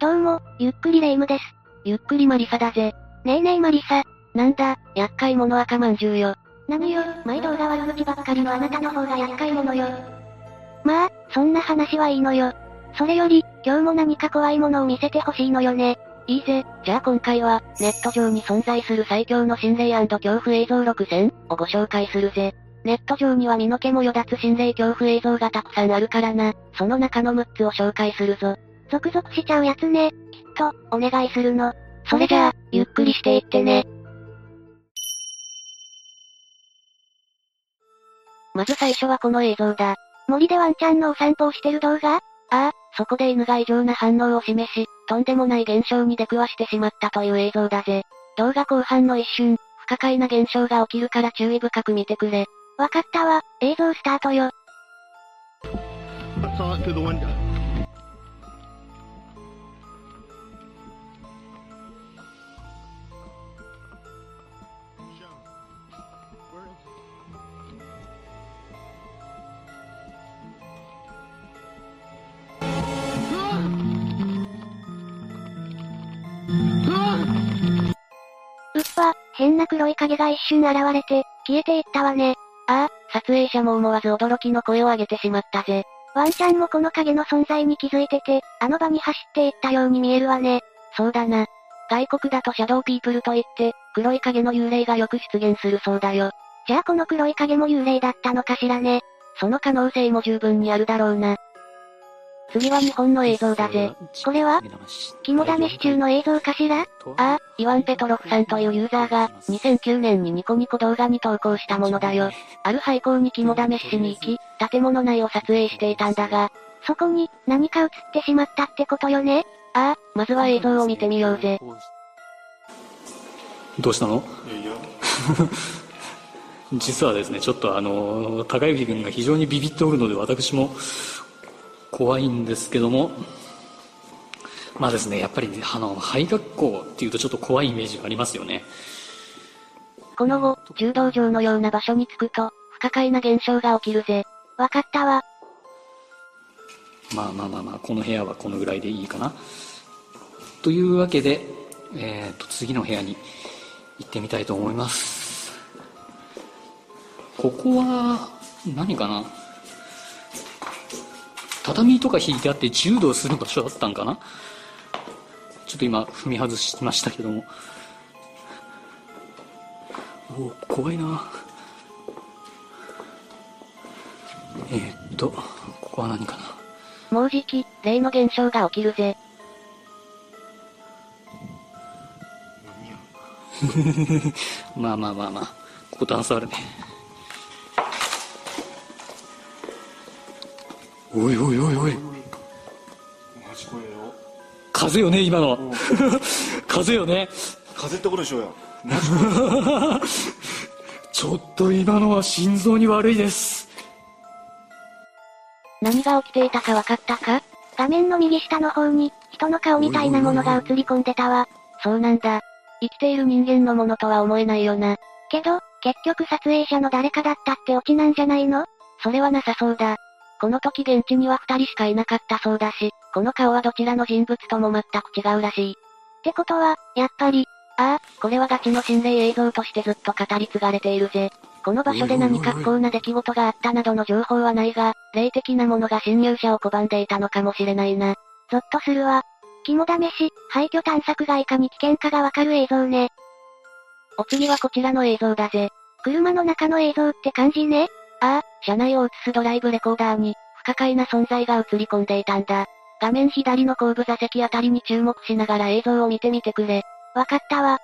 どうも、ゆっくりレ夢ムです。ゆっくりマリサだぜ。ねえねえマリサ。なんだ、厄介者赤まんじゅうよ。何よ、毎動画悪口ばっかりのあなたの方が厄介者よ。まあ、そんな話はいいのよ。それより、今日も何か怖いものを見せてほしいのよね。いいぜ、じゃあ今回は、ネット上に存在する最強の心霊恐怖映像6000をご紹介するぜ。ネット上には身の毛もよだつ心霊恐怖映像がたくさんあるからな、その中の6つを紹介するぞ。ゾクゾクしちゃうやつね。きっと、お願いするの。それじゃあ、ゆっくりしていってね。まず最初はこの映像だ。森でワンちゃんのお散歩をしてる動画？ああ、そこで犬が異常な反応を示し、とんでもない現象に出くわしてしまったという映像だぜ。動画後半の一瞬、不可解な現象が起きるから注意深く見てくれ。わかったわ、映像スタートよ。うっぱ、変な黒い影が一瞬現れて、消えていったわね。ああ、撮影者も思わず驚きの声を上げてしまったぜ。ワンちゃんもこの影の存在に気づいてて、あの場に走っていったように見えるわね。そうだな。外国だとシャドウピープルといって、黒い影の幽霊がよく出現するそうだよ。じゃあこの黒い影も幽霊だったのかしらね。その可能性も十分にあるだろうな。次は日本の映像だぜ。これは？肝試し中の映像かしら？ああ、イワン・ペトロフさんというユーザーが、2009年にニコニコ動画に投稿したものだよ。ある廃校に肝試ししに行き、建物内を撮影していたんだが、そこに、何か映ってしまったってことよね？ああ、まずは映像を見てみようぜ。どうしたの？実はですね、ちょっとあの、高之君が非常にビビっておるので、私も怖いんですけども、まあですね、やっぱり、あの、廃学校っていうとちょっと怖いイメージがありますよね。この後、柔道場のような場所に着くと、不可解な現象が起きるぜ。わかったわ。まあまあまあまあ、この部屋はこのぐらいでいいかな。というわけで、えっ、と、次の部屋に行ってみたいと思います。ここは、何かな？畳とか引いてあって柔道する場所だったんかな？ちょっと今踏み外しましたけども。おお怖いな。えー、っとここは何かな？もうじき、例の現象が起きるぜ。まあまあまあまあここ段差あるねおいおいおいおい。マジ怖えよ風よね今の。風よね。風ってことでしょうよ。ちょっと今のは心臓に悪いです。何が起きていたか分かったか？画面の右下の方に、人の顔みたいなものが映り込んでたわ。そうなんだ。生きている人間のものとは思えないよな。けど、結局撮影者の誰かだったってオチなんじゃないの？それはなさそうだ。この時現地には二人しかいなかったそうだし、この顔はどちらの人物とも全く違うらしい。ってことは、やっぱり、ああ、これはガチの心霊映像としてずっと語り継がれているぜ。この場所で何か不幸な出来事があったなどの情報はないが、霊的なものが侵入者を拒んでいたのかもしれないな。ゾッとするわ。肝試し、廃墟探索がいかに危険かがわかる映像ね。お次はこちらの映像だぜ。車の中の映像って感じね。ああ、車内を映すドライブレコーダーに、不可解な存在が映り込んでいたんだ。画面左の後部座席あたりに注目しながら映像を見てみてくれ。わかったわ。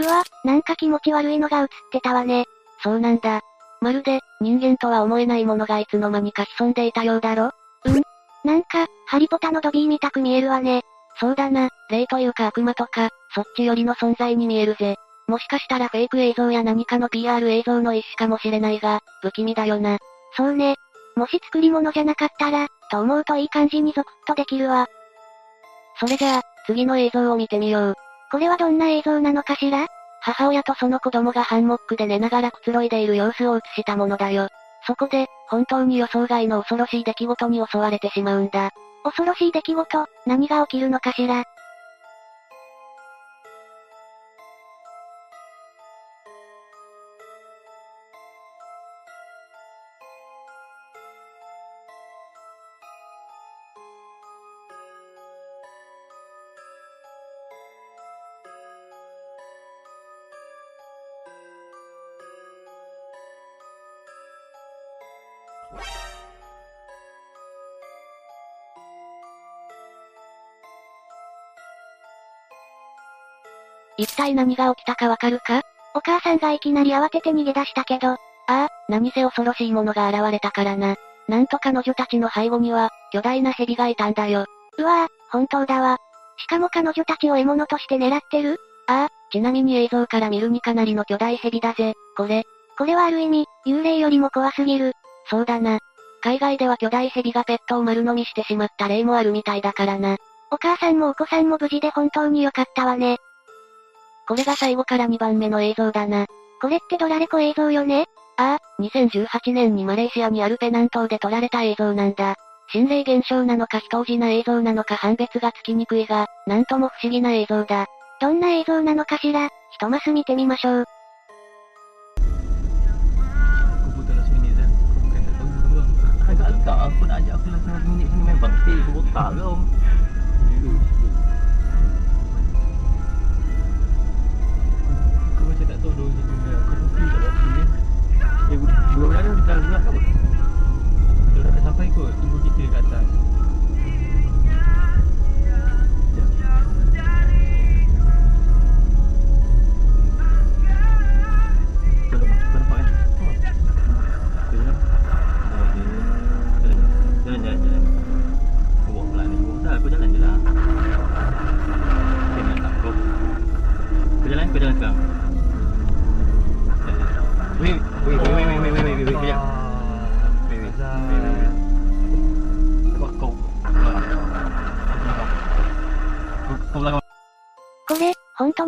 うわ、なんか気持ち悪いのが映ってたわね。そうなんだ。まるで、人間とは思えないものがいつの間にか潜んでいたようだろ？うんなんか、ハリポタのドビーみたく見えるわね。そうだな、霊というか悪魔とか、そっちよりの存在に見えるぜ。もしかしたらフェイク映像や何かの PR 映像の一種かもしれないが、不気味だよな。そうね。もし作り物じゃなかったら、と思うといい感じにゾクッとできるわ。それじゃあ、次の映像を見てみよう。これはどんな映像なのかしら？母親とその子供がハンモックで寝ながらくつろいでいる様子を映したものだよ。そこで、本当に予想外の恐ろしい出来事に襲われてしまうんだ。恐ろしい出来事、何が起きるのかしら？一体何が起きたかわかるか？お母さんがいきなり慌てて逃げ出したけど、ああ、何せ恐ろしいものが現れたからな。なんと彼女たちの背後には、巨大な蛇がいたんだよ。うわぁ、本当だわ。しかも彼女たちを獲物として狙ってる？ああ、ちなみに映像から見るにかなりの巨大蛇だぜ、これ。これはある意味、幽霊よりも怖すぎる。そうだな。海外では巨大蛇がペットを丸飲みしてしまった例もあるみたいだからな。お母さんもお子さんも無事で本当に良かったわね。これが最後から2番目の映像だな。これってドラレコ映像よね？ああ、2018年にマレーシアにあるペナン島で撮られた映像なんだ。心霊現象なのか非当時な映像なのか判別がつきにくいが、なんとも不思議な映像だ。どんな映像なのかしら、ひとます見てみましょう。Kau aku nak ajak aku lah Kau minit sini main bakti Aku botak kau. Aku macam tak tahu Dua macam tu Aku rupi tak buat Eh, belum ada Kita nak buat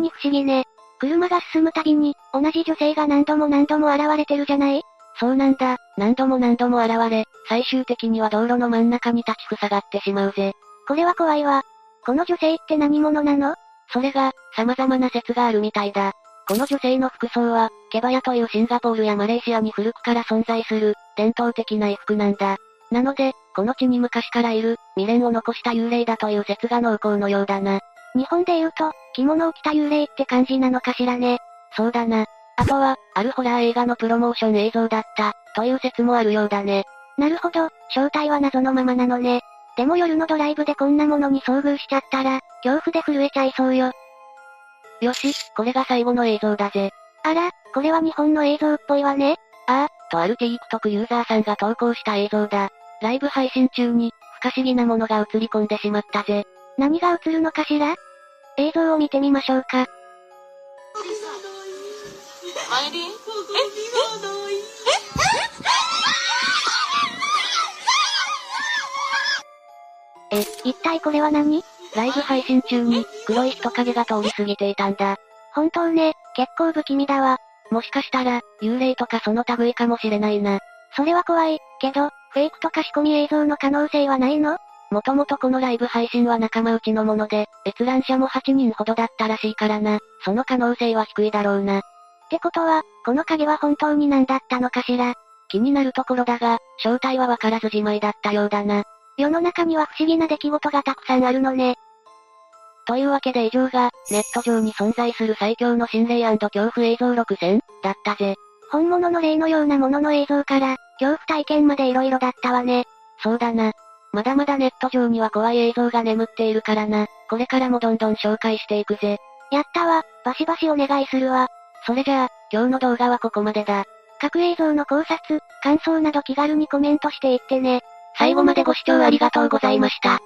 に不思議ね。車が進むたびに、同じ女性が何度も何度も現れてるじゃない？そうなんだ、何度も何度も現れ、最終的には道路の真ん中に立ち塞がってしまうぜ。これは怖いわ。この女性って何者なの？それが、様々な説があるみたいだ。この女性の服装は、ケバヤというシンガポールやマレーシアに古くから存在する、伝統的な衣服なんだ。なので、この地に昔からいる、未練を残した幽霊だという説が濃厚のようだな。日本で言うと、着物を着た幽霊って感じなのかしらね。そうだな。あとは、あるホラー映画のプロモーション映像だった、という説もあるようだね。なるほど、正体は謎のままなのね。でも夜のドライブでこんなものに遭遇しちゃったら、恐怖で震えちゃいそうよ。よし、これが最後の映像だぜ。あら、これは日本の映像っぽいわね。ああ、とある TikTok ユーザーさんが投稿した映像だ。ライブ配信中に、不可思議なものが映り込んでしまったぜ。何が映るのかしら？映像を見てみましょうか。Eh? え、一体これは何？ライブ配信中に、黒い人影が通り過ぎていたんだ。本当ね、結構不気味だわ。もしかしたら、幽霊とかその類かもしれないな。それは怖い、けど、フェイクとか仕込み映像の可能性はないの？もともとこのライブ配信は仲間内のもので、閲覧者も8人ほどだったらしいからな。その可能性は低いだろうな。ってことは、この影は本当に何だったのかしら気になるところだが、正体はわからずじまいだったようだな。世の中には不思議な出来事がたくさんあるのね。というわけで以上が、ネット上に存在する最強の心霊恐怖映像6選、だったぜ。本物の霊のようなものの映像から、恐怖体験まで色々だったわね。そうだな。まだまだネット上には怖い映像が眠っているからな。これからもどんどん紹介していくぜ。やったわ、バシバシお願いするわ。それじゃあ、今日の動画はここまでだ。各映像の考察、感想など気軽にコメントしていってね。最後までご視聴ありがとうございました。